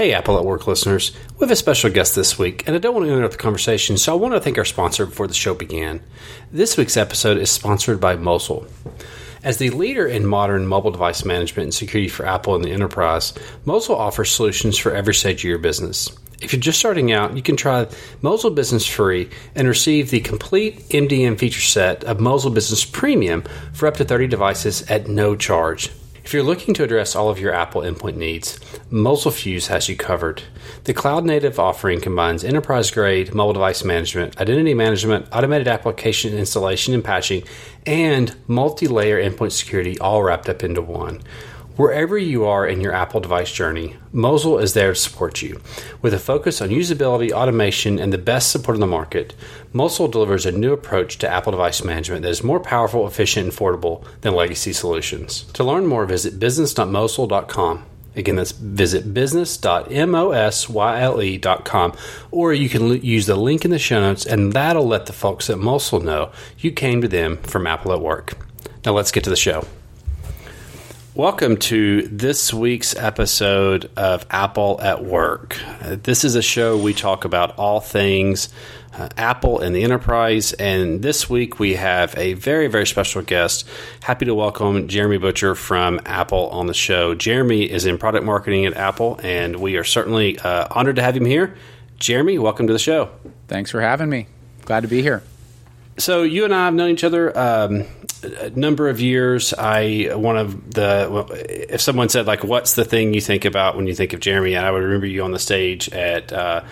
Hey, Apple at Work listeners. We have a special guest this week, and I don't want to interrupt the conversation, so I want to thank our sponsor before the show began. This week's episode is sponsored by Mosyle. As the leader in modern mobile device management and security for Apple and the enterprise, Mosyle offers solutions for every stage of your business. If you're just starting out, you can try Mosyle Business free and receive the complete MDM feature set of Mosyle Business Premium for up to 30 devices at no charge. If you're looking to address all of your Apple endpoint needs, Mosyle Fuse has you covered. The cloud native offering combines enterprise grade mobile device management, identity management, automated application installation and patching, and multi layer endpoint security all wrapped up into one. Wherever you are in your Apple device journey, Mosyle is there to support you. With a focus on usability, automation, and the best support in the market, Mosyle delivers a new approach to Apple device management that is more powerful, efficient, and affordable than legacy solutions. To learn more, visit business.mosyle.com. Again, that's visit business.mosyle.com, or you can l- use the link in the show notes, and that'll let the folks at Mosyle know you came to them from Apple at Work. Now, let's get to the show. Welcome to this week's episode of Apple at Work. Uh, This is a show we talk about all things uh, Apple and the enterprise. And this week we have a very, very special guest. Happy to welcome Jeremy Butcher from Apple on the show. Jeremy is in product marketing at Apple, and we are certainly uh, honored to have him here. Jeremy, welcome to the show. Thanks for having me. Glad to be here. So you and I have known each other um, a number of years. I one of the well, if someone said like, "What's the thing you think about when you think of Jeremy?" I would remember you on the stage at uh,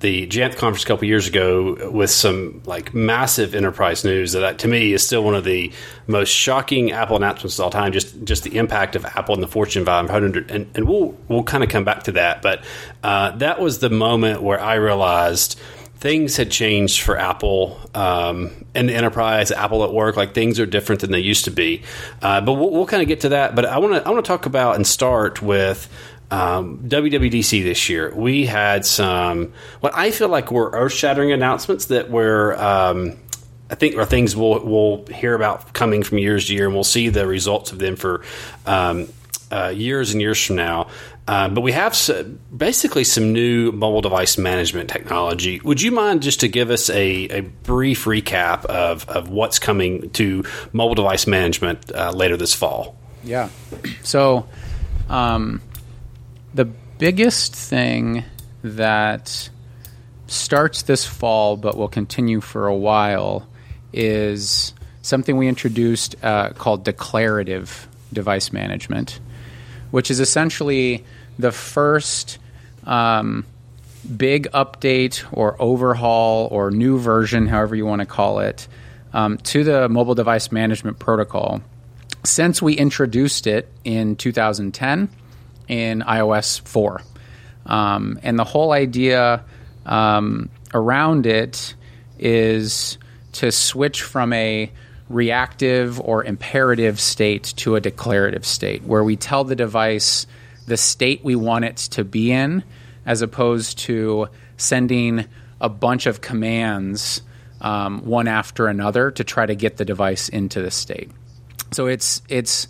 the Jamf conference a couple years ago with some like massive enterprise news that to me is still one of the most shocking Apple announcements of all time. Just just the impact of Apple in the Fortune 500, and, and we'll we'll kind of come back to that. But uh, that was the moment where I realized things had changed for Apple um, and the enterprise, Apple at work. Like things are different than they used to be. Uh, but we'll, we'll kind of get to that. But I want to I want to talk about and start with. Um, WWDC this year, we had some what I feel like were earth-shattering announcements that were um, I think are things we'll we'll hear about coming from years to year, and we'll see the results of them for um, uh, years and years from now. Uh, but we have basically some new mobile device management technology. Would you mind just to give us a, a brief recap of, of what's coming to mobile device management uh, later this fall? Yeah. So, um, the biggest thing that starts this fall but will continue for a while is something we introduced uh, called declarative device management, which is essentially the first um, big update or overhaul or new version, however you want to call it, um, to the mobile device management protocol since we introduced it in 2010 in iOS 4. Um, and the whole idea um, around it is to switch from a reactive or imperative state to a declarative state, where we tell the device the state we want it to be in, as opposed to sending a bunch of commands um, one after another to try to get the device into the state. So it's it's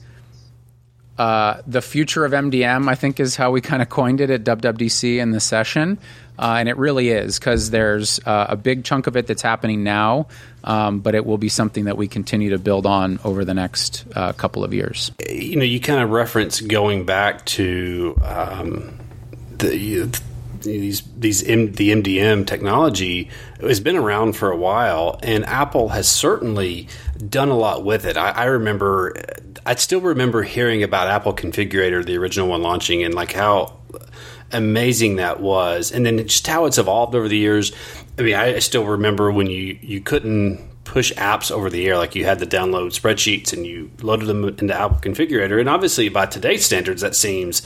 uh, the future of MDM. I think is how we kind of coined it at WWDC in the session, uh, and it really is because there's uh, a big chunk of it that's happening now, um, but it will be something that we continue to build on over the next uh, couple of years. You know, you kind of reference going back to um, the these these M, the MDM technology has been around for a while, and Apple has certainly done a lot with it. I, I remember, I still remember hearing about Apple Configurator, the original one launching, and like how amazing that was, and then just how it's evolved over the years. I mean, I still remember when you you couldn't push apps over the air like you had to download spreadsheets and you loaded them into Apple Configurator, and obviously by today's standards that seems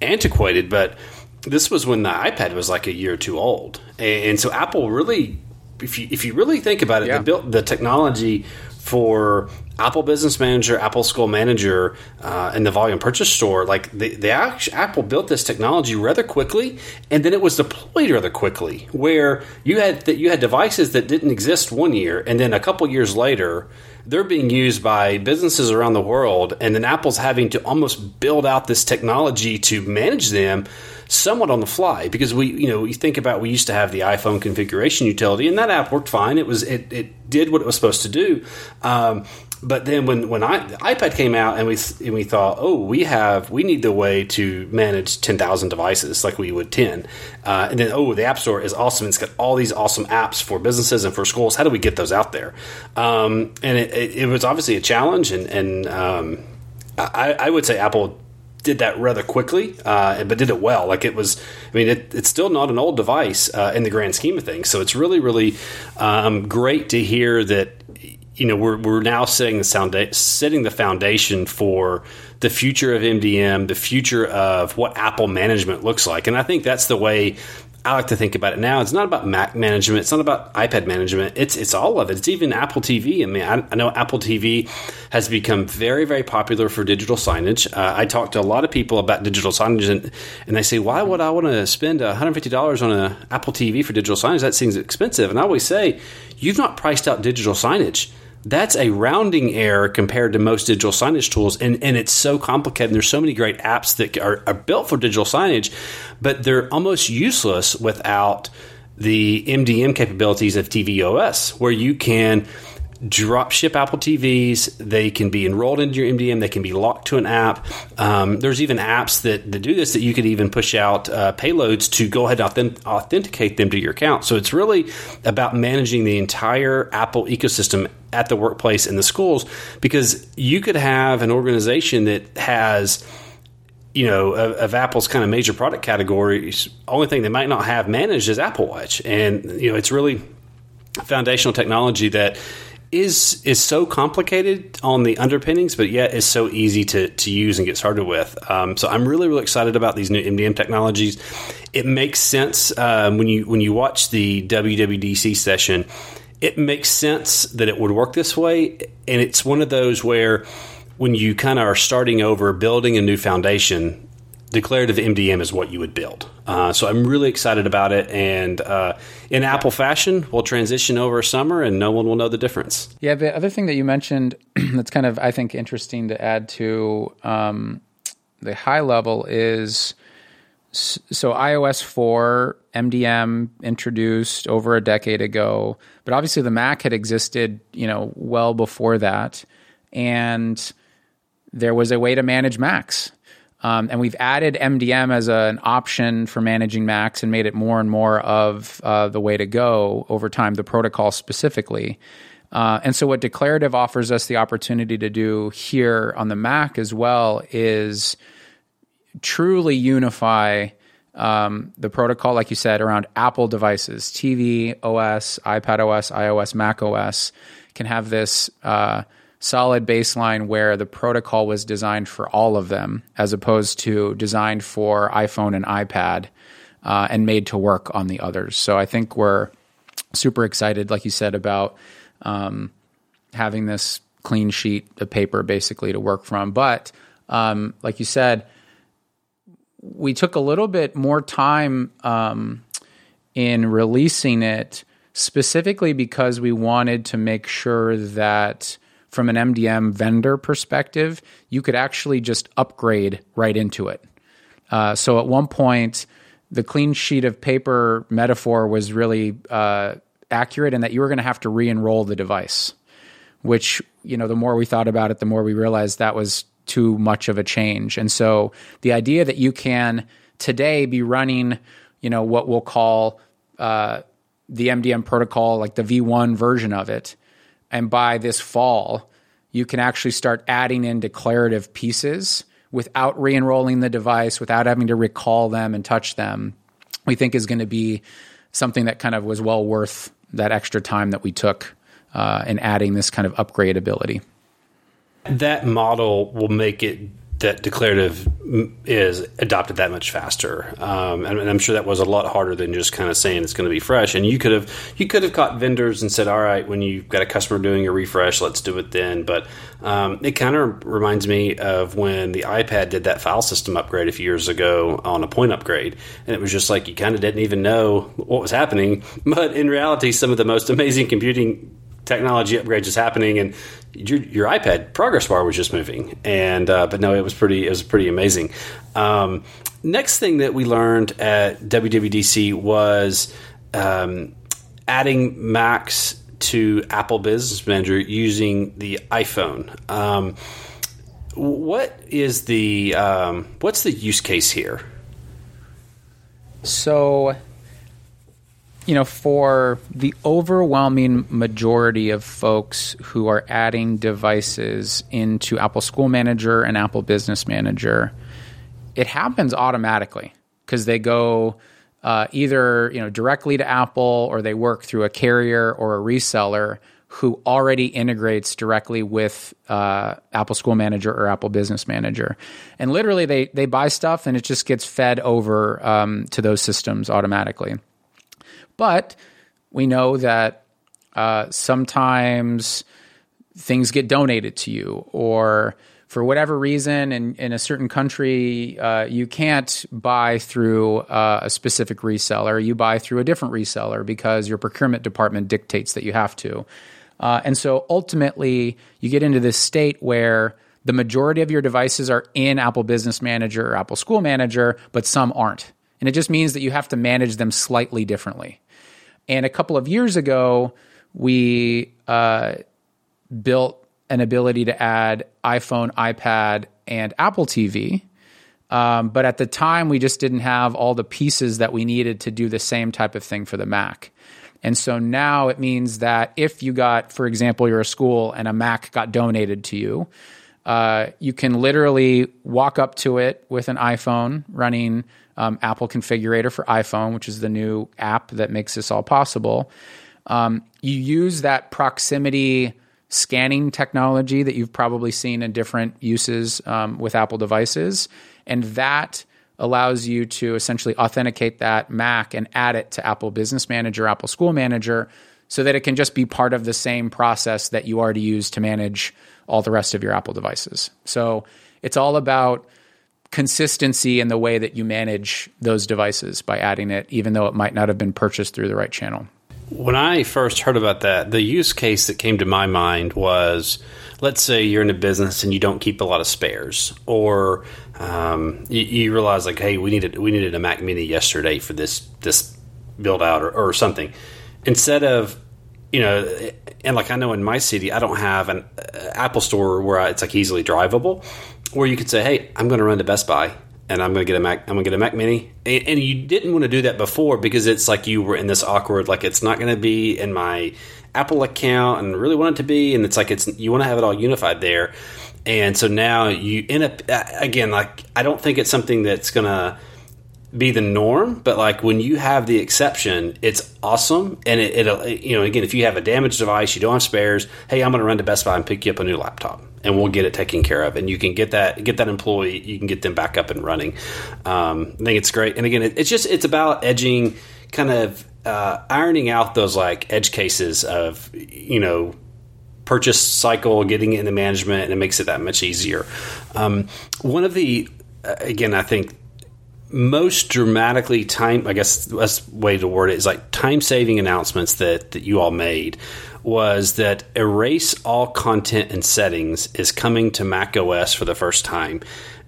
antiquated, but this was when the iPad was like a year or two old, and so Apple really, if you if you really think about it, Yeah. they built the technology for Apple Business Manager, Apple School Manager, uh, and the Volume Purchase Store, like the, Apple built this technology rather quickly, and then it was deployed rather quickly. Where you had that you had devices that didn't exist one year, and then a couple years later, they're being used by businesses around the world, and then Apple's having to almost build out this technology to manage them somewhat on the fly because we you know you think about we used to have the iphone configuration utility and that app worked fine it was it, it did what it was supposed to do um, but then when when I, the iPad came out and we and we thought, oh, we have we need the way to manage ten thousand devices like we would ten, uh, and then oh, the App Store is awesome. It's got all these awesome apps for businesses and for schools. How do we get those out there? Um, and it, it, it, was obviously a challenge, and and um, I, I would say Apple did that rather quickly, uh, but did it well. Like it was, I mean, it, it's still not an old device uh, in the grand scheme of things. So it's really, really um, great to hear that you know we're we're now setting the sound setting the foundation for the future of MDM, the future of what Apple management looks like, and I think that's the way I like to think about it now. It's not about Mac management. It's not about iPad management. It's it's all of it. It's even Apple TV. I mean, I, I know Apple TV has become very very popular for digital signage. Uh, I talk to a lot of people about digital signage, and, and they say, "Why would I want to spend one hundred fifty dollars on an Apple TV for digital signage? That seems expensive." And I always say, "You've not priced out digital signage." That's a rounding error compared to most digital signage tools. And, and it's so complicated. And there's so many great apps that are, are built for digital signage, but they're almost useless without the MDM capabilities of tvOS, where you can drop ship Apple TVs. They can be enrolled into your MDM. They can be locked to an app. Um, there's even apps that, that do this that you could even push out uh, payloads to go ahead and authenticate them to your account. So it's really about managing the entire Apple ecosystem at the workplace and the schools because you could have an organization that has you know, of, of, Apple's kind of major product categories, only thing they might not have managed is Apple Watch, and you know, it's really foundational technology that is is so complicated on the underpinnings, but yet is so easy to, to use and get started with. Um, so I'm really really excited about these new MDM technologies. It makes sense um, when you when you watch the WWDC session. It makes sense that it would work this way, and it's one of those where when you kind of are starting over, building a new foundation, declarative MDM is what you would build. Uh, so I'm really excited about it. And uh, in Apple fashion, we'll transition over summer and no one will know the difference. Yeah, the other thing that you mentioned that's kind of, I think, interesting to add to um, the high level is so iOS 4 MDM introduced over a decade ago, but obviously the Mac had existed, you know, well before that. And there was a way to manage Macs um, and we've added MDM as a, an option for managing Macs and made it more and more of uh, the way to go over time, the protocol specifically. Uh, and so, what declarative offers us the opportunity to do here on the Mac as well is truly unify um, the protocol, like you said, around Apple devices, TV, OS, iPad OS, iOS, Mac OS, can have this. Uh, solid baseline where the protocol was designed for all of them as opposed to designed for iPhone and iPad uh, and made to work on the others. So I think we're super excited, like you said, about um, having this clean sheet of paper basically to work from. But um, like you said, we took a little bit more time um, in releasing it specifically because we wanted to make sure that from an MDM vendor perspective, you could actually just upgrade right into it. Uh, so at one point, the clean sheet of paper metaphor was really uh, accurate in that you were going to have to re-enroll the device. Which you know, the more we thought about it, the more we realized that was too much of a change. And so the idea that you can today be running, you know, what we'll call uh, the MDM protocol, like the V1 version of it, and by this fall, you can actually start adding in declarative pieces without re enrolling the device, without having to recall them and touch them, we think is going to be something that kind of was well worth that extra time that we took uh, in adding this kind of upgrade ability. That model will make it that declarative is adopted that much faster, um, and, and, I'm sure that was a lot harder than just kind of saying it's going to be fresh. And you could have you could have caught vendors and said, "All right, when you've got a customer doing a refresh, let's do it then." But um, it kind of reminds me of when the iPad did that file system upgrade a few years ago on a point upgrade, and it was just like you kind of didn't even know what was happening. But in reality, some of the most amazing computing technology upgrades is happening, and your, your iPad progress bar was just moving. And uh, but no, it was pretty it was pretty amazing. Um, next thing that we learned at WWDC was um, adding Macs to Apple Business Manager using the iPhone. Um, what is the um, what's the use case here? So you know, for the overwhelming majority of folks who are adding devices into Apple School Manager and Apple Business Manager, it happens automatically because they go uh, either you know directly to Apple or they work through a carrier or a reseller who already integrates directly with uh, Apple School Manager or Apple Business Manager, and literally they they buy stuff and it just gets fed over um, to those systems automatically. But we know that uh, sometimes things get donated to you, or for whatever reason, in, in a certain country, uh, you can't buy through uh, a specific reseller. You buy through a different reseller because your procurement department dictates that you have to. Uh, and so ultimately, you get into this state where the majority of your devices are in Apple Business Manager or Apple School Manager, but some aren't. And it just means that you have to manage them slightly differently. And a couple of years ago, we uh, built an ability to add iPhone, iPad, and Apple TV. Um, but at the time, we just didn't have all the pieces that we needed to do the same type of thing for the Mac. And so now it means that if you got, for example, you're a school and a Mac got donated to you, uh, you can literally walk up to it with an iPhone running um, Apple Configurator for iPhone, which is the new app that makes this all possible. Um, you use that proximity scanning technology that you've probably seen in different uses um, with Apple devices, and that allows you to essentially authenticate that Mac and add it to Apple Business Manager, Apple School Manager, so that it can just be part of the same process that you already use to manage all the rest of your Apple devices. So it's all about consistency in the way that you manage those devices by adding it, even though it might not have been purchased through the right channel. When I first heard about that, the use case that came to my mind was let's say you're in a business and you don't keep a lot of spares, or um, you, you, realize like, hey, we needed we needed a Mac Mini yesterday for this this build out or, or something. Instead of you know, and like I know in my city, I don't have an uh, Apple store where I, it's like easily drivable or you could say, "Hey, I'm going to run to Best Buy and I'm going to get a Mac. I'm going to get a Mac Mini." And, and, you didn't want to do that before because it's like you were in this awkward, like it's not going to be in my Apple account, and really want it to be. And it's like it's you want to have it all unified there. And so now you end up again, like I don't think it's something that's going to be the norm, but like when you have the exception, it's awesome. And it, it you know, again, if you have a damaged device, you don't have spares. Hey, I'm going to run to Best Buy and pick you up a new laptop and we'll get it taken care of. And you can get that get that employee, you can get them back up and running. Um, I think it's great. And again, it, it's just it's about edging, kind of uh, ironing out those like edge cases of you know purchase cycle, getting it into management, and it makes it that much easier. Um, one of the uh, again, I think most dramatically time i guess best way to word it is like time saving announcements that that you all made was that erase all content and settings is coming to Mac OS for the first time.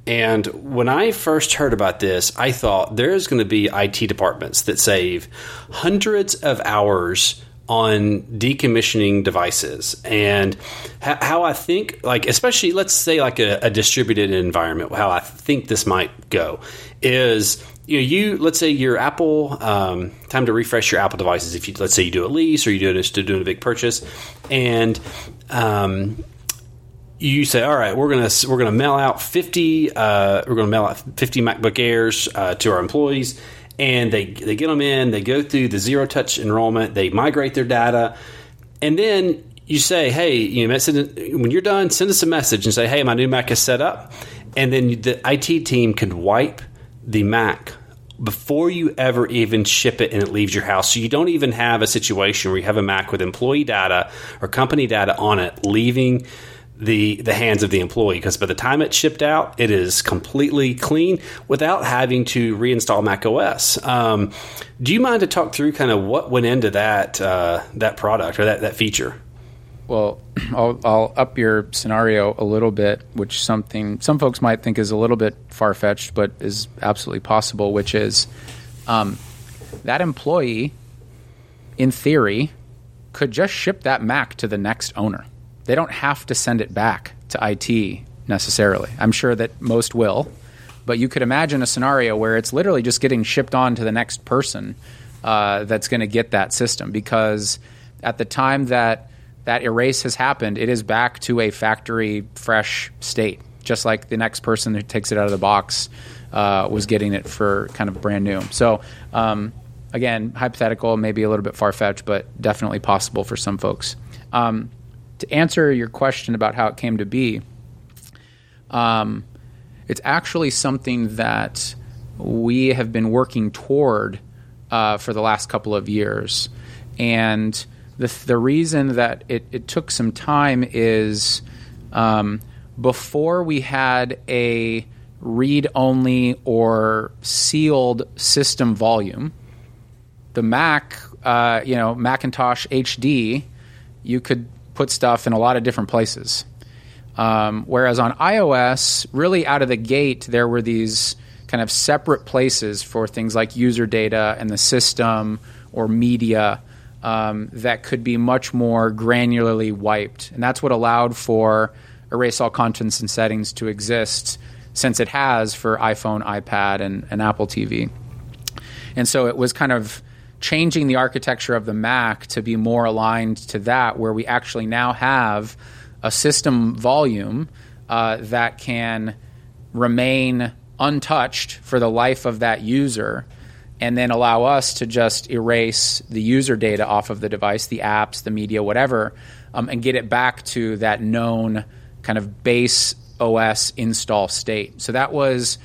And when I first heard about this, I thought there's going to be IT departments that save hundreds of hours on decommissioning devices and how I think, like, especially let's say like a, a distributed environment, how I think this might go is you know, you let's say your Apple um, time to refresh your Apple devices. If you let's say you do a lease or you do doing a big purchase, and um, you say, all right, we're gonna we're gonna mail out fifty uh, we're gonna mail out fifty MacBook Airs uh, to our employees, and they they get them in, they go through the zero touch enrollment, they migrate their data, and then you say, hey, you know, when you're done, send us a message and say, hey, my new Mac is set up and then the IT team could wipe the Mac before you ever even ship it and it leaves your house. So you don't even have a situation where you have a Mac with employee data or company data on it leaving the the hands of the employee because by the time it's shipped out, it is completely clean without having to reinstall Mac OS. Um, do you mind to talk through kind of what went into that uh, that product or that, that feature? Well, I'll, I'll, up your scenario a little bit, which something some folks might think is a little bit far fetched, but is absolutely possible. Which is um, that employee, in theory, could just ship that Mac to the next owner. They don't have to send it back to IT necessarily. I'm sure that most will, but you could imagine a scenario where it's literally just getting shipped on to the next person uh, that's going to get that system because at the time that that erase has happened, it is back to a factory fresh state, just like the next person who takes it out of the box uh, was getting it for kind of brand new. So, um, again, hypothetical, maybe a little bit far fetched, but definitely possible for some folks. Um, to answer your question about how it came to be, um, it's actually something that we have been working toward uh, for the last couple of years. And the, the reason that it, it took some time is um, before we had a read only or sealed system volume, the Mac, uh, you know, Macintosh HD, you could put stuff in a lot of different places. Um, whereas on iOS, really out of the gate, there were these kind of separate places for things like user data and the system or media um, that could be much more granularly wiped. And that's what allowed for erase all contents and settings to exist since it has for iPhone, iPad, and, and Apple TV. And so it was kind of changing the architecture of the Mac to be more aligned to that, where we actually now have a system volume uh, that can remain untouched for the life of that user and then allow us to just erase the user data off of the device, the apps, the media, whatever, um, and get it back to that known kind of base OS install state. So that was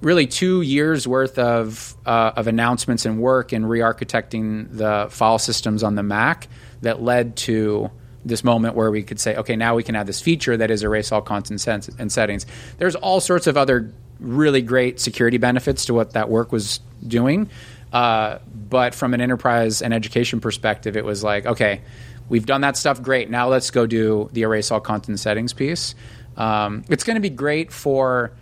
really two years worth of uh, of announcements and work in re-architecting the file systems on the Mac that led to this moment where we could say, okay, now we can add this feature that is erase all content and settings. There's all sorts of other really great security benefits to what that work was doing. Uh, but from an enterprise and education perspective, it was like, okay, we've done that stuff, great. Now let's go do the erase all content settings piece. Um, it's going to be great for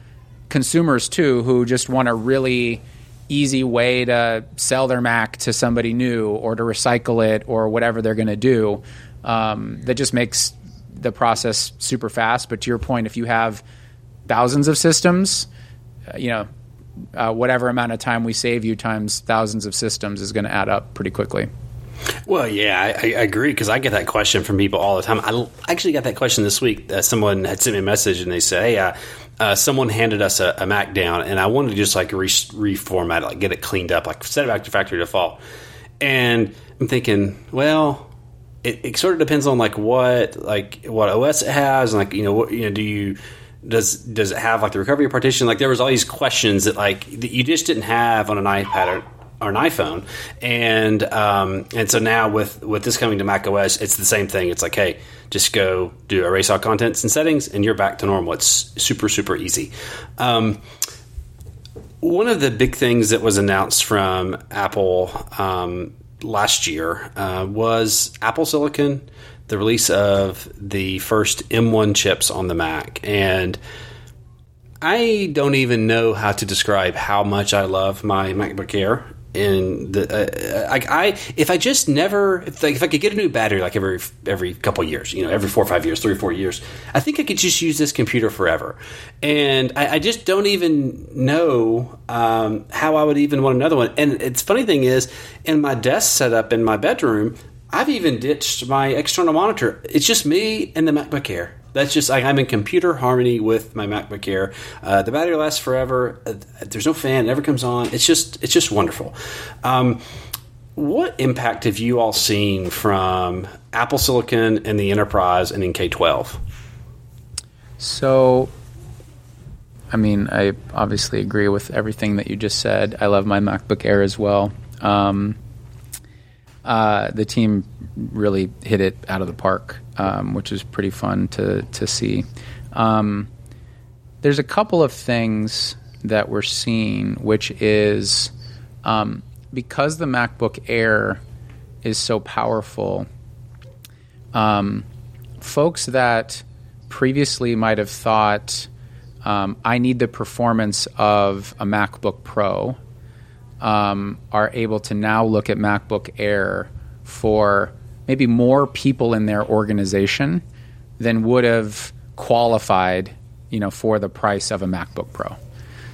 consumers too, who just want a really easy way to sell their Mac to somebody new or to recycle it or whatever they're going to do. Um, that just makes the process super fast. But to your point, if you have thousands of systems, you know, uh, whatever amount of time we save you times thousands of systems is going to add up pretty quickly. Well, yeah, I, I agree because I get that question from people all the time. I actually got that question this week. Uh, someone had sent me a message and they said, "Hey, uh, uh, someone handed us a, a, Mac down, and I wanted to just like re- reformat it, like get it cleaned up, like set it back to factory default." And I'm thinking, well, it, it sort of depends on like what like what OS it has, and like you know, what you know, do you does does it have like the recovery partition? Like there was all these questions that like that you just didn't have on an iPad or, or an iPhone, and um, and so now with with this coming to Mac OS, it's the same thing. It's like hey, just go do erase all contents and settings, and you're back to normal. It's super super easy. Um, one of the big things that was announced from Apple um, last year uh, was Apple Silicon the release of the first M1 chips on the Mac. And I don't even know how to describe how much I love my MacBook Air. And the uh, I, I, if I just never if, like, if I could get a new battery like every every couple years, you know, every four or five years, three or four years, I think I could just use this computer forever. And I, I just don't even know um, how I would even want another one. And it's funny thing is, in my desk setup in my bedroom, I've even ditched my external monitor. It's just me and the MacBook Air. That's just I, am in computer harmony with my MacBook Air. Uh, the battery lasts forever. Uh, there's no fan; it never comes on. It's just it's just wonderful. Um, what impact have you all seen from Apple Silicon and the enterprise and in K12? So, I mean, I obviously agree with everything that you just said. I love my MacBook Air as well. Um, uh, the team really hit it out of the park, um, which is pretty fun to to see. Um, there's a couple of things that we're seeing, which is um, because the MacBook Air is so powerful. Um, folks that previously might have thought, um, I need the performance of a MacBook Pro, um, are able to now look at MacBook Air for maybe more people in their organization than would have qualified, you know, for the price of a MacBook Pro.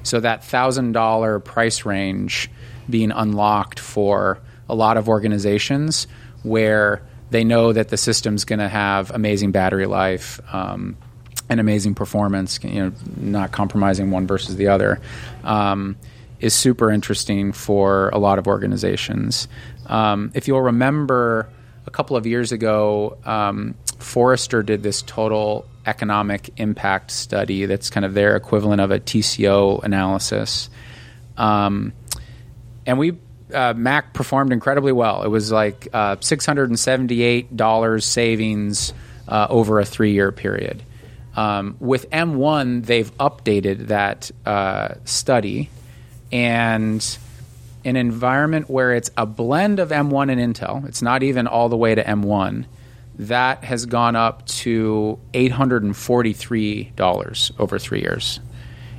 So that thousand dollar price range being unlocked for a lot of organizations where they know that the system's going to have amazing battery life um, and amazing performance, you know, not compromising one versus the other, um, is super interesting for a lot of organizations. Um, if you'll remember, a couple of years ago, um, Forrester did this total economic impact study that's kind of their equivalent of a TCO analysis. Um, and we uh, Mac performed incredibly well. It was like uh, $678 savings uh, over a three year period. Um, with M1, they've updated that uh, study, and an environment where it's a blend of M1 and Intel, it's not even all the way to M1, that has gone up to $843 over three years.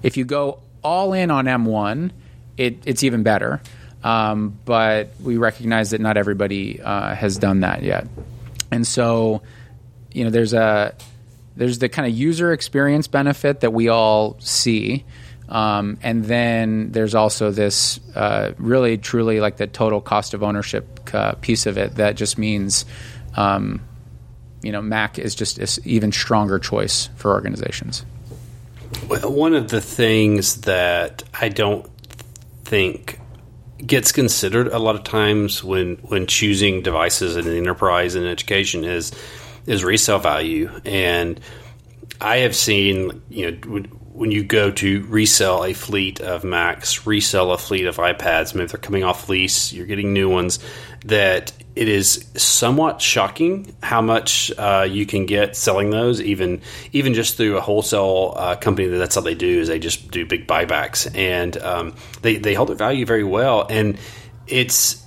If you go all in on M1, it, it's even better. Um, but we recognize that not everybody uh, has done that yet, and so you know there's a there's the kind of user experience benefit that we all see, um, and then there's also this uh, really truly like the total cost of ownership uh, piece of it that just means. Um, you know, Mac is just an even stronger choice for organizations. One of the things that I don't think gets considered a lot of times when when choosing devices in the enterprise and education is is resale value and I have seen you know when you go to resell a fleet of Macs, resell a fleet of iPads, maybe they're coming off lease, you're getting new ones, that it is somewhat shocking how much uh, you can get selling those, even even just through a wholesale uh, company. That that's how they do is they just do big buybacks, and um, they they hold their value very well. And it's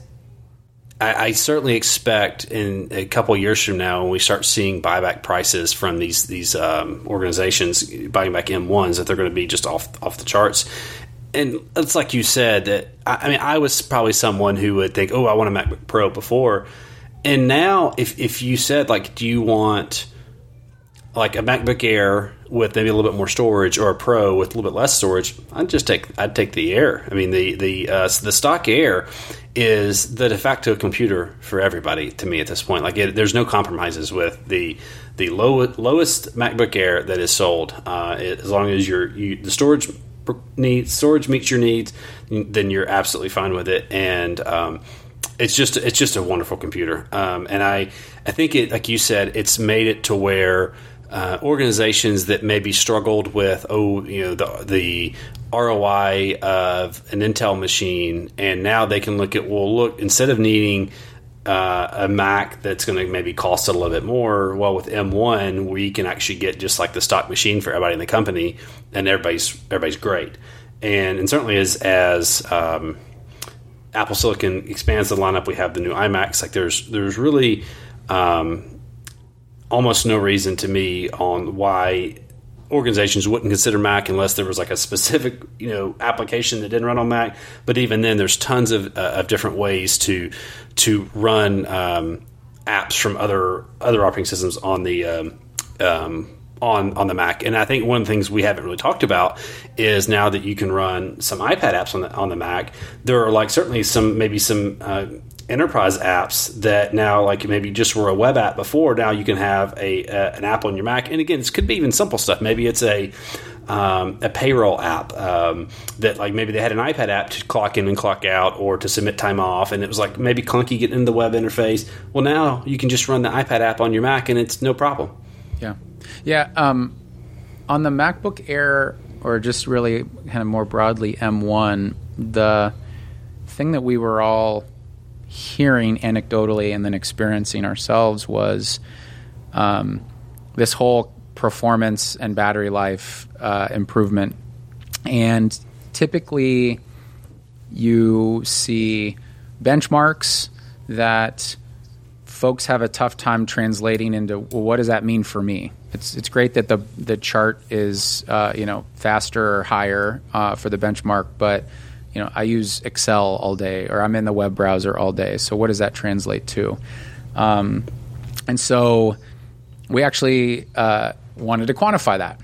I, I, certainly expect in a couple years from now, when we start seeing buyback prices from these these um, organizations buying back M1s, that they're going to be just off off the charts. And it's like you said that I, mean I was probably someone who would think, oh, I want a MacBook Pro before, and now if if you said like, do you want like a MacBook Air with maybe a little bit more storage or a Pro with a little bit less storage, I'd just take I'd take the Air. I mean the the uh, the stock Air is the de facto computer for everybody to me at this point. Like it, there's no compromises with the the low, lowest MacBook Air that is sold uh, it, as long as your you, the storage needs, storage meets your needs, then you're absolutely fine with it. And um, it's just it's just a wonderful computer. Um, and I I think it like you said, it's made it to where. Uh, organizations that maybe struggled with oh you know the the ROI of an Intel machine, and now they can look at well look instead of needing uh, a Mac that's going to maybe cost a little bit more. Well, with M1, we can actually get just like the stock machine for everybody in the company, and everybody's everybody's great. And and certainly as as um, Apple Silicon expands the lineup, we have the new iMacs. Like there's there's really um, almost no reason to me on why organizations wouldn't consider Mac unless there was like a specific you know application that didn't run on Mac. But even then, there's tons of, uh, of different ways to to run um, apps from other other operating systems on the um, um, on on the Mac. And I think one of the things we haven't really talked about is now that you can run some iPad apps on the on the Mac, there are like certainly some maybe some uh, enterprise apps that now like maybe just were a web app before now you can have a, an app on your mac. And again this could be even simple stuff. Maybe it's a um, a payroll app um, that like maybe they had an ipad app to clock in and clock out or to submit time off. And it was like maybe clunky getting into the web interface. Well now you can just run the ipad app on your mac and it's no problem. Yeah yeah um, on the macbook air or just really kind of more broadly M1, the thing that we were all hearing anecdotally and then experiencing ourselves was um, this whole performance and battery life uh, improvement. And typically, you see benchmarks that folks have a tough time translating into well, what does that mean for me? It's it's great that the the chart is uh, you know faster or higher uh, for the benchmark, but you know I use Excel all day or I'm in the web browser all day. So what does that translate to? Um, and so we actually uh, wanted to quantify that,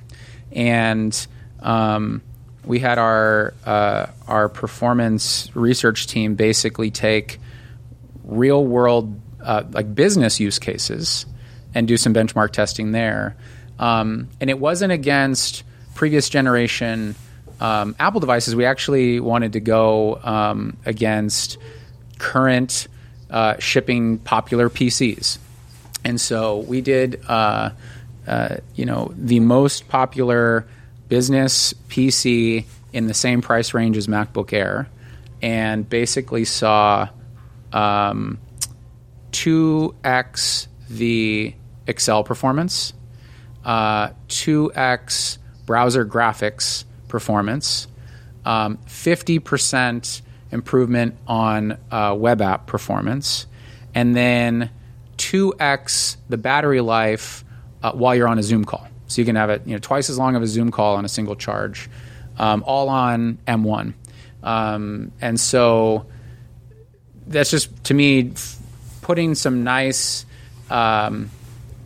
and um, we had our uh, our performance research team basically take real world uh, like business use cases and do some benchmark testing there. Um, and it wasn't against previous generation um, Apple devices. We actually wanted to go um, against current uh, shipping popular PCs. And so we did, uh, uh, you know, the most popular business PC in the same price range as MacBook Air, and basically saw um, 2x the Excel performance, uh, 2x browser graphics performance, um, 50% improvement on uh, web app performance, and then 2x the battery life uh, while you're on a Zoom call. So you can have it you know, twice as long of a Zoom call on a single charge, um, all on M1. Um, and so that's just, to me, putting some nice um,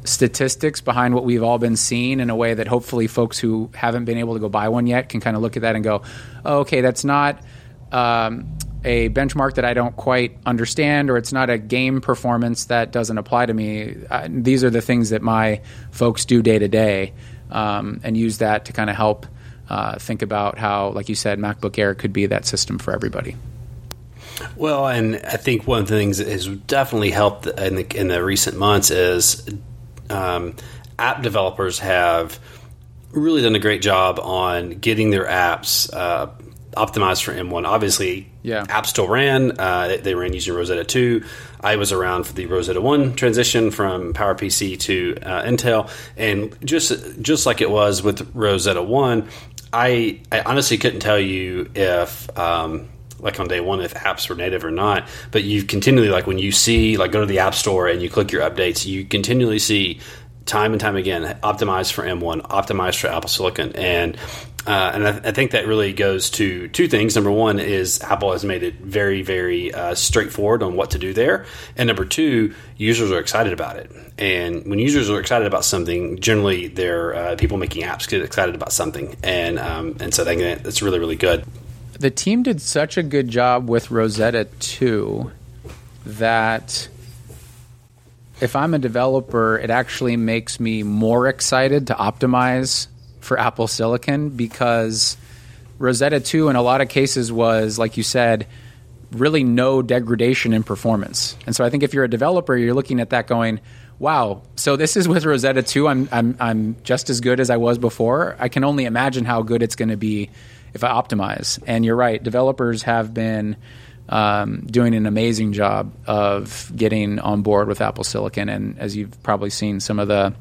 statistics behind what we've all been seeing in a way that hopefully folks who haven't been able to go buy one yet can kind of look at that and go, oh, okay, that's not um, a benchmark that I don't quite understand, or it's not a game performance that doesn't apply to me. Uh, these are the things that my folks do day to day, um, and use that to kind of help uh, think about how, like you said, MacBook Air could be that system for everybody. Well, and I think one of the things that has definitely helped in the, in the recent months is um, app developers have really done a great job on getting their apps uh, optimized for M1. Obviously, yeah. apps still ran. Uh, they, they, ran using Rosetta 2. I was around for the Rosetta 1 transition from PowerPC to uh, Intel, and just just like it was with Rosetta 1, I, I honestly couldn't tell you if. Um, like on day one if apps were native or not. But you continually like when you see like go to the app store and you click your updates you continually see time and time again optimized for m1 optimized for apple silicon. And uh, and I, I, think that really goes to two things. Number one is Apple has made it very, very uh, straightforward on what to do there, and number two, users are excited about it. And when users are excited about something, generally, they're uh, people making apps get excited about something, and um, and so that, that's really, really good the team did such a good job with Rosetta 2 that if I'm a developer, it actually makes me more excited to optimize for Apple Silicon because Rosetta 2 in a lot of cases was, like you said, really no degradation in performance. And so I think if you're a developer, you're looking at that going, wow, so this is with Rosetta 2. I'm, I'm, I'm just as good as I was before. I can only imagine how good it's going to be if I optimize. And you're right, developers have been um, doing an amazing job of getting on board with Apple Silicon. And as you've probably seen, some of the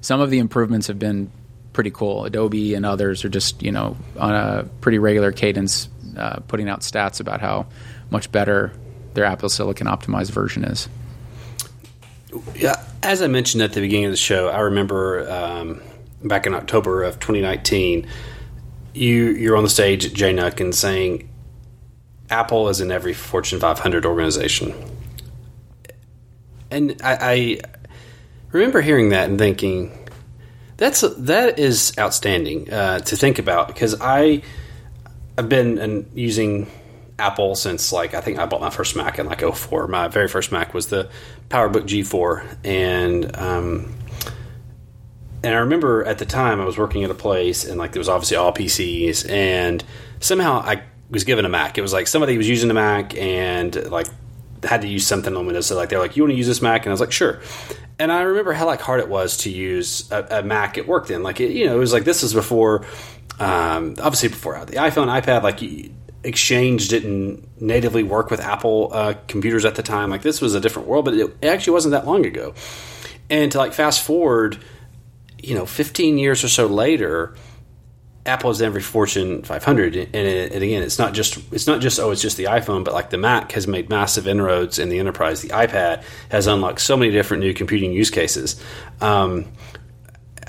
some of the improvements have been pretty cool. Adobe and others are just you know on a pretty regular cadence uh, putting out stats about how much better their Apple Silicon optimized version is. Yeah, as I mentioned at the beginning of the show, I remember um, back in October of 2019 you you're on the stage at JNUC and saying Apple is in every Fortune 500 organization, and I, I remember hearing that and thinking that's that is outstanding uh, to think about because I I've been using Apple since like I think I bought my first Mac in like 04. My very first Mac was the PowerBook G4 and um, and I remember at the time I was working at a place and like it was obviously all PCs and somehow I was given a Mac. It was like somebody was using the Mac and like had to use something on Windows. So like they're like, you want to use this Mac, and I was like, sure. And I remember how like hard it was to use a, a Mac it worked in. Like it, you know, it was like this was before, um, obviously before the iPhone, iPad. Like Exchange didn't natively work with Apple uh, computers at the time. Like this was a different world, but it actually wasn't that long ago. And to like fast forward, you know, 15 years or so later Apple is every Fortune 500, and, it, and, again, it's not just it's not just oh, it's just the iPhone, but like the Mac has made massive inroads in the enterprise. The iPad has unlocked so many different new computing use cases. Um,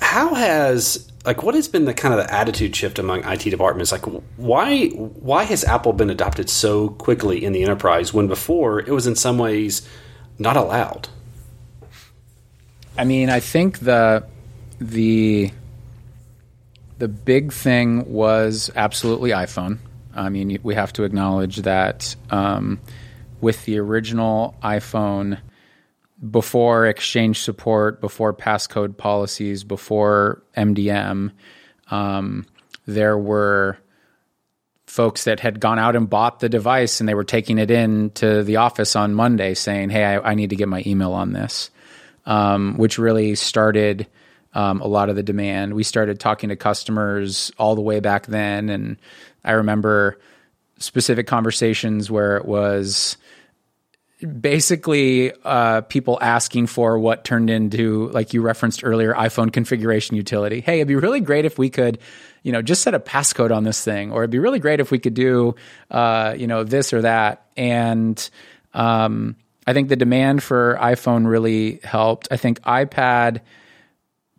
how has like what has been the kind of the attitude shift among IT departments? Like why why has Apple been adopted so quickly in the enterprise when before it was in some ways not allowed? I mean, I think the the the big thing was absolutely iPhone. I mean, we have to acknowledge that um, with the original iPhone, before exchange support, before passcode policies, before MDM, um, there were folks that had gone out and bought the device and they were taking it in to the office on Monday saying, Hey, I, I need to get my email on this, um, which really started um, a lot of the demand. We started talking to customers all the way back then, and I remember specific conversations where it was basically uh, people asking for what turned into, like you referenced earlier, iPhone configuration utility. Hey, it'd be really great if we could, you know, just set a passcode on this thing, or it'd be really great if we could do, uh, you know, this or that. And um, I think the demand for iPhone really helped. I think iPad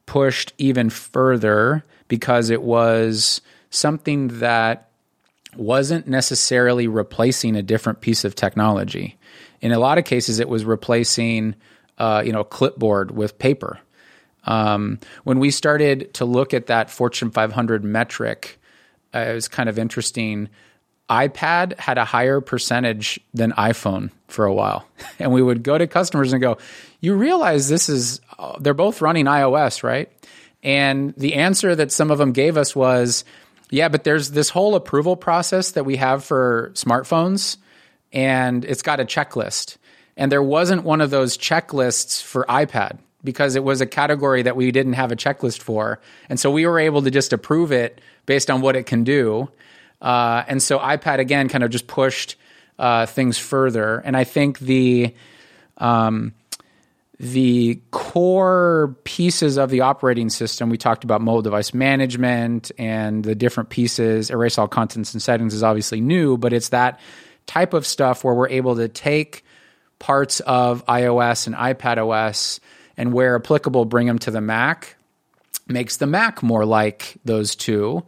pushed even further because it was something that wasn't necessarily replacing a different piece of technology. In a lot of cases, it was replacing, uh, you know, a clipboard with paper. Um, when we started to look at that Fortune 500 metric, uh, it was kind of interesting. iPad had a higher percentage than iPhone for a while. And we would go to customers and go, You realize this is, uh, they're both running iOS, right? And the answer that some of them gave us was, Yeah, but there's this whole approval process that we have for smartphones, and it's got a checklist. And there wasn't one of those checklists for iPad because it was a category that we didn't have a checklist for. And so we were able to just approve it based on what it can do. Uh, and so iPad again kind of just pushed uh, things further. And I think the um, the core pieces of the operating system we talked about mobile device management and the different pieces erase all contents and settings is obviously new but it's that type of stuff where we're able to take parts of ios and ipad os and where applicable bring them to the mac makes the mac more like those two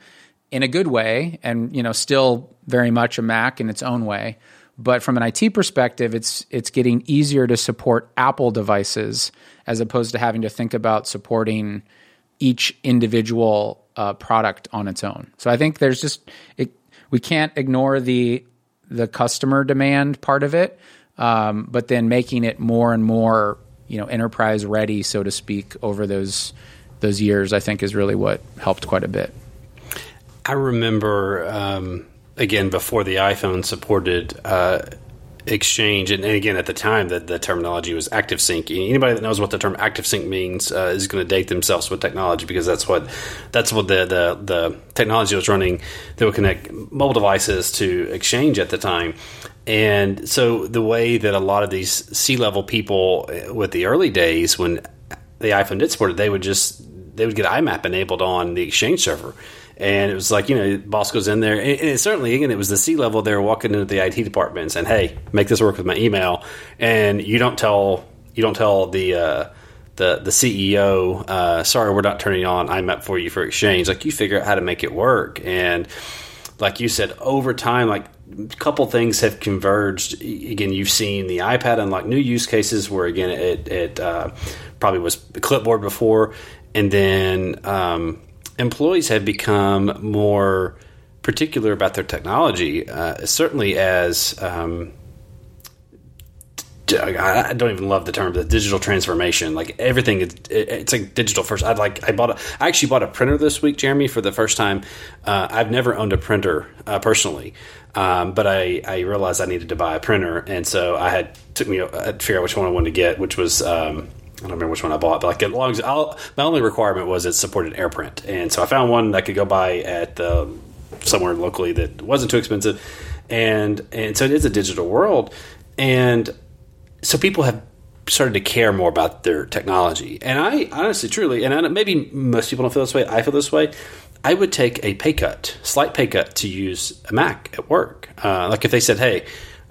in a good way and you know still very much a Mac in its own way. But from an IT perspective, it's it's getting easier to support Apple devices as opposed to having to think about supporting each individual uh, product on its own. So I think there's just it, we can't ignore the the customer demand part of it, um, but then making it more and more you know enterprise ready, so to speak, over those those years, I think is really what helped quite a bit. I remember um, again before the iPhone supported uh, Exchange, and, and, again at the time that the terminology was ActiveSync. Anybody that knows what the term ActiveSync means uh, is going to date themselves with technology because that's what that's what the, the the technology was running that would connect mobile devices to Exchange at the time. And so the way that a lot of these C level people uh, with the early days when the iPhone did support it, they would just they would get IMAP enabled on the Exchange server and it was like, you know, boss goes in there, and certainly, again, it was the C level there walking into the IT department and saying, "Hey, make this work with my email," and you don't tell you don't tell the uh, the the CEO, uh, "Sorry, we're not turning on IMAP for you for Exchange." Like you figure out how to make it work, and like you said, over time, like a couple things have converged. Again, you've seen the iPad unlock new use cases where again it it uh, probably was clipboard before, and then um, employees have become more particular about their technology, uh, certainly as um, I don't even love the term the digital transformation. Like everything, is, it's like digital first. I like I bought a, I actually bought a printer this week, Jeremy, for the first time. Uh, I've never owned a printer uh, personally, um, but I, I realized I needed to buy a printer, and so I had took me to figure out which one I wanted to get, which was. Um, I don't remember which one I bought, but like as long as I'll, my only requirement was it supported AirPrint, and so I found one that could go buy at the, somewhere locally that wasn't too expensive, and and so it is a digital world, and so people have started to care more about their technology. And I honestly, truly, and I, maybe most people don't feel this way. I feel this way. I would take a pay cut, slight pay cut, to use a Mac at work. Uh, like if they said, "Hey,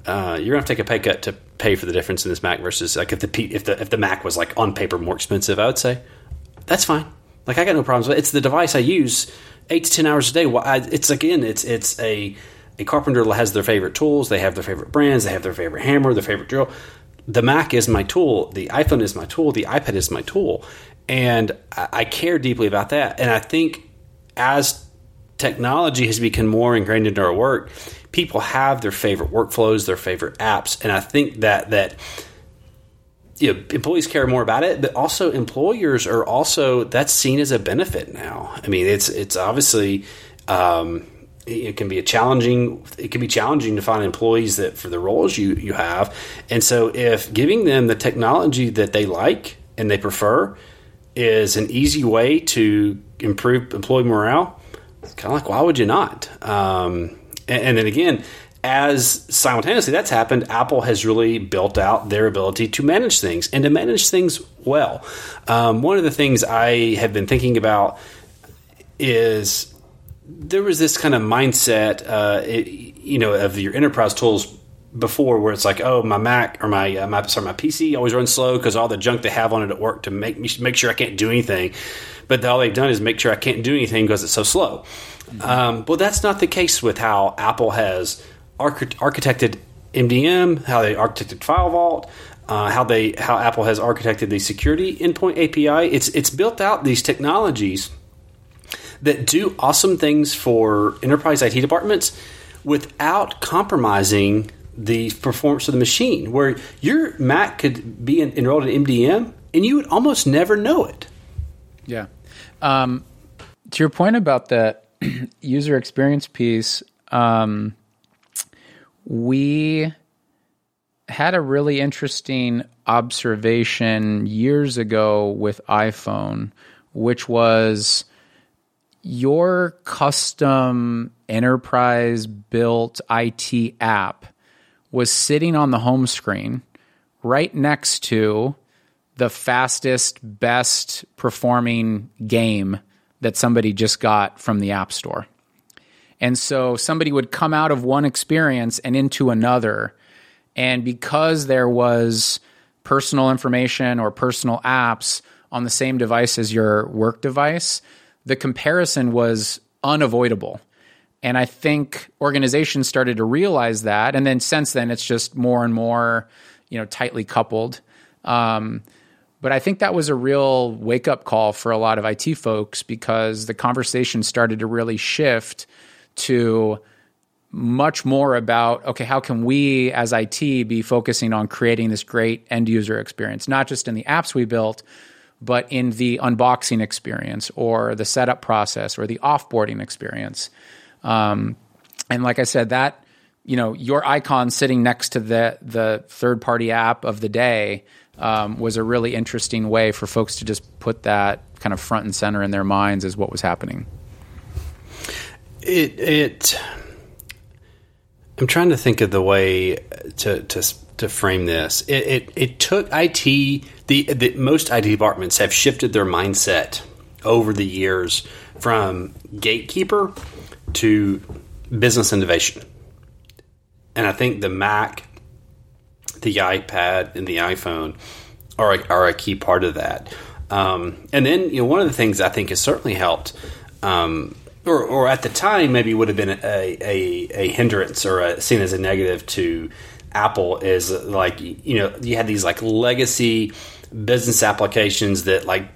uh, you're going to take a pay cut to pay for the difference in this Mac versus like if the if the if the Mac was like on paper more expensive," I would say that's fine. Like I got no problems. It's the device I use eight to ten hours a day. I, it's again, it's it's a a carpenter has their favorite tools. They have their favorite brands. They have their favorite hammer, their favorite drill the Mac is my tool, the iPhone is my tool, the iPad is my tool. And I, care deeply about that. And I think as technology has become more ingrained into our work, people have their favorite workflows, their favorite apps. And I think that that you know, employees care more about it, but also employers are also that's seen as a benefit now. I mean, it's it's obviously um, it can be a challenging it can be challenging to find employees that for the roles you you have and so if giving them the technology that they like and they prefer is an easy way to improve employee morale kind of like why would you not? Um, and, and, then again as simultaneously that's happened apple has really built out their ability to manage things and to manage things well. Um, one of the things i have been thinking about is there was this kind of mindset, uh, it, you know, of your enterprise tools before, where it's like, oh, my Mac or my uh, my sorry, my PC always runs slow because all the junk they have on it at work to make me make sure I can't do anything. But all they've done is make sure I can't do anything because it's so slow. Mm-hmm. Um, well, that's not the case with how Apple has arch- architected MDM, how they architected FileVault. Uh, how they how Apple has architected the security endpoint API. It's it's built out these technologies that do awesome things for enterprise IT departments without compromising the performance of the machine. Where your Mac could be enrolled in MDM and you would almost never know it. Yeah. Um, to your point about the user experience piece, um, we had a really interesting observation years ago with iPhone, which was your custom enterprise built IT app was sitting on the home screen right next to the fastest, best performing game that somebody just got from the App Store. And so somebody would come out of one experience and into another. And because there was personal information or personal apps on the same device as your work device, the comparison was unavoidable. And I think organizations started to realize that. And then since then, it's just more and more, you know, tightly coupled. Um, but I think that was a real wake up call for a lot of IT folks because the conversation started to really shift to much more about okay, how can we as IT be focusing on creating this great end user experience, not just in the apps we built, but in the unboxing experience or the setup process or the offboarding experience. Um, and like I said, that you know your icon sitting next to the the third party app of the day um, was a really interesting way for folks to just put that kind of front and center in their minds as what was happening. It it. I'm trying to think of the way to to to frame this. It, it, it took IT, the, the, most IT departments have shifted their mindset over the years from gatekeeper to business innovation. And I think the Mac, the iPad, and the iPhone are a, are a key part of that. Um, and then, you know, one of the things I think has certainly helped, um, or, or at the time maybe would have been a, a, a hindrance or a, seen as a negative to Apple is like you know you had these like legacy business applications that like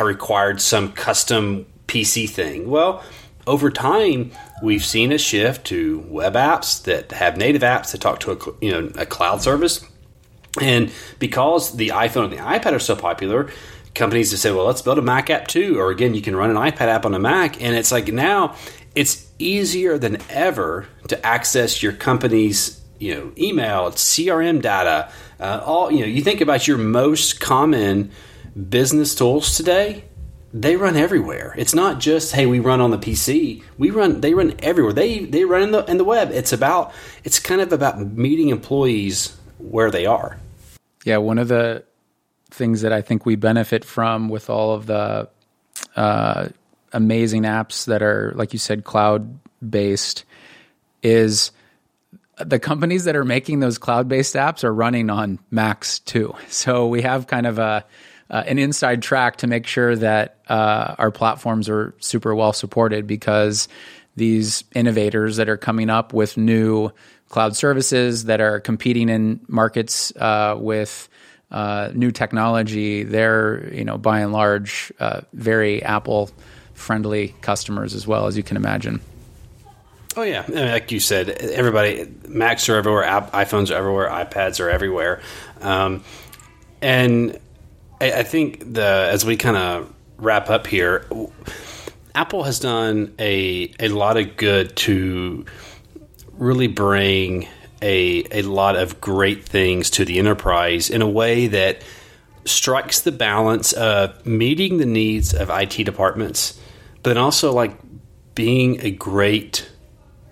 required some custom PC thing. Well, over time we've seen a shift to web apps that have native apps that talk to a you know a cloud service. And because the iPhone and the iPad are so popular, companies have said, well, let's build a Mac app too. Or again, you can run an iPad app on a Mac. And it's like now it's easier than ever to access your company's you know email, CRM data. Uh, all you know, you think about your most common business tools today. They run everywhere. It's not just hey, we run on the PC. We run. They run everywhere. They they run in the in the web. It's about. It's kind of about meeting employees where they are. Yeah, one of the things that I think we benefit from with all of the uh, amazing apps that are, like you said, cloud based is the companies that are making those cloud based apps are running on Macs too. So we have kind of a uh, an inside track to make sure that uh, our platforms are super well supported because these innovators that are coming up with new cloud services that are competing in markets uh, with uh, new technology, they're you know by and large uh, very Apple friendly customers as well as you can imagine. Oh yeah, I mean, like you said, everybody Macs are everywhere, iPhones are everywhere, iPads are everywhere, um, and I, I, think the as we kind of wrap up here, Apple has done a a lot of good to really bring a a lot of great things to the enterprise in a way that strikes the balance of meeting the needs of IT departments, but also like being a great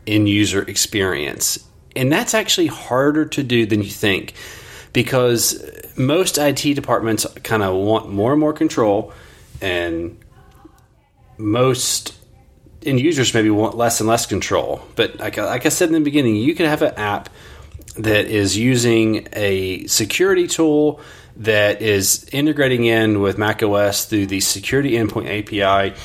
end user experience. And that's actually harder to do than you think because most IT departments kind of want more and more control, and most end users maybe want less and less control. But like, like I said in the beginning, you can have an app that is using a security tool that is integrating in with macOS through the security endpoint API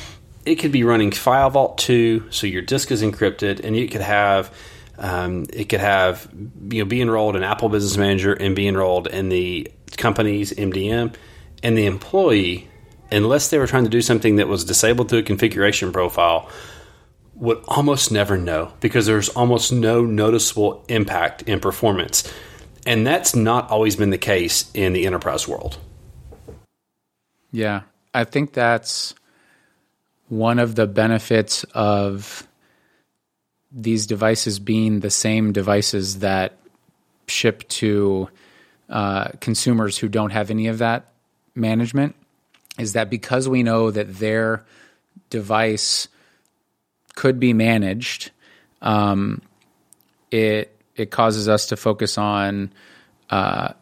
it could be running FileVault 2, so your disk is encrypted, and you could have um, it could have you know be enrolled in Apple Business Manager and be enrolled in the company's MDM, and the employee, unless they were trying to do something that was disabled through a configuration profile, would almost never know because there's almost no noticeable impact in performance. And that's not always been the case in the enterprise world. Yeah, I think that's one of the benefits of these devices being the same devices that ship to uh, consumers who don't have any of that management is that because we know that their device could be managed, um, it it causes us to focus on uh,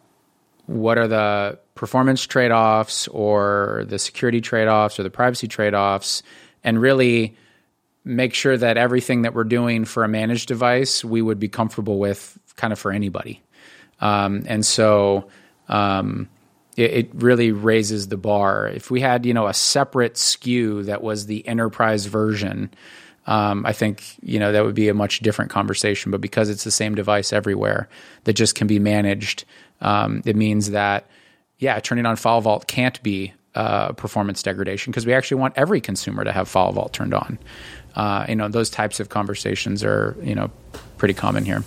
what are the performance trade offs or the security trade offs or the privacy trade offs, and really make sure that everything that we're doing for a managed device we would be comfortable with kind of for anybody. Um, and so um, it, it, really raises the bar. If we had, you know, a separate SKU that was the enterprise version, um, I think you know that would be a much different conversation. But because it's the same device everywhere that just can be managed, um, it means that yeah, turning on FileVault can't be uh, performance degradation because we actually want every consumer to have FileVault turned on. Uh, you know, those types of conversations are you know pretty common here.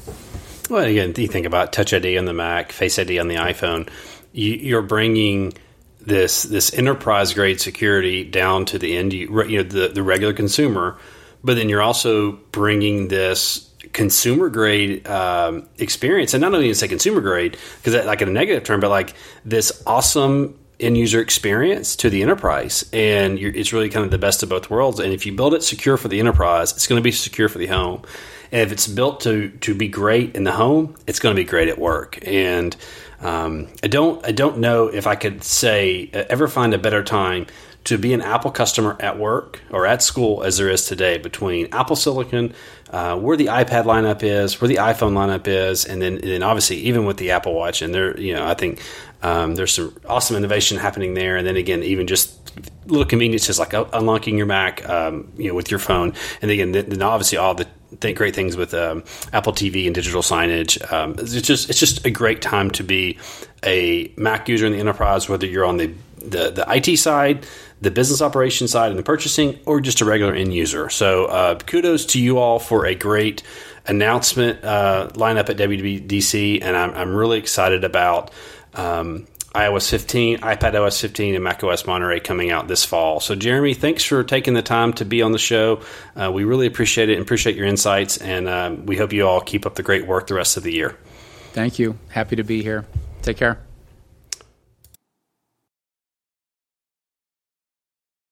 Well, again, you think about Touch ID on the Mac, Face ID on the iPhone. You, you're bringing this this enterprise grade security down to the end, you, you know, the the regular consumer, but then you're also bringing this consumer grade um, experience, and not only to say consumer grade because like in a negative term, but like this awesome end user experience to the enterprise, and it's really kind of the best of both worlds. And if you build it secure for the enterprise, it's going to be secure for the home. And if it's built to to be great in the home, it's going to be great at work. And um, I don't I don't know if I could say uh, ever find a better time to be an Apple customer at work or at school as there is today between Apple Silicon, uh, where the iPad lineup is, where the iPhone lineup is, and then, and then obviously even with the Apple Watch. And there, you know, I think um, there's some awesome innovation happening there. And then again, even just little conveniences like unlocking your Mac, um, you know, with your phone. And again, then obviously all the think great things with um, Apple TV and digital signage. Um, it's just it's just a great time to be a Mac user in the enterprise, whether you're on the the, the IT side, the business operation side, and the purchasing, or just a regular end user. So uh, kudos to you all for a great announcement uh, lineup at WWDC, and I'm, I'm really excited about um, iOS 15, iPad OS 15, and macOS Monterey coming out this fall. So, Jeremy, thanks for taking the time to be on the show. Uh, we really appreciate it and appreciate your insights, and um, we hope you all keep up the great work the rest of the year. Thank you. Happy to be here. Take care.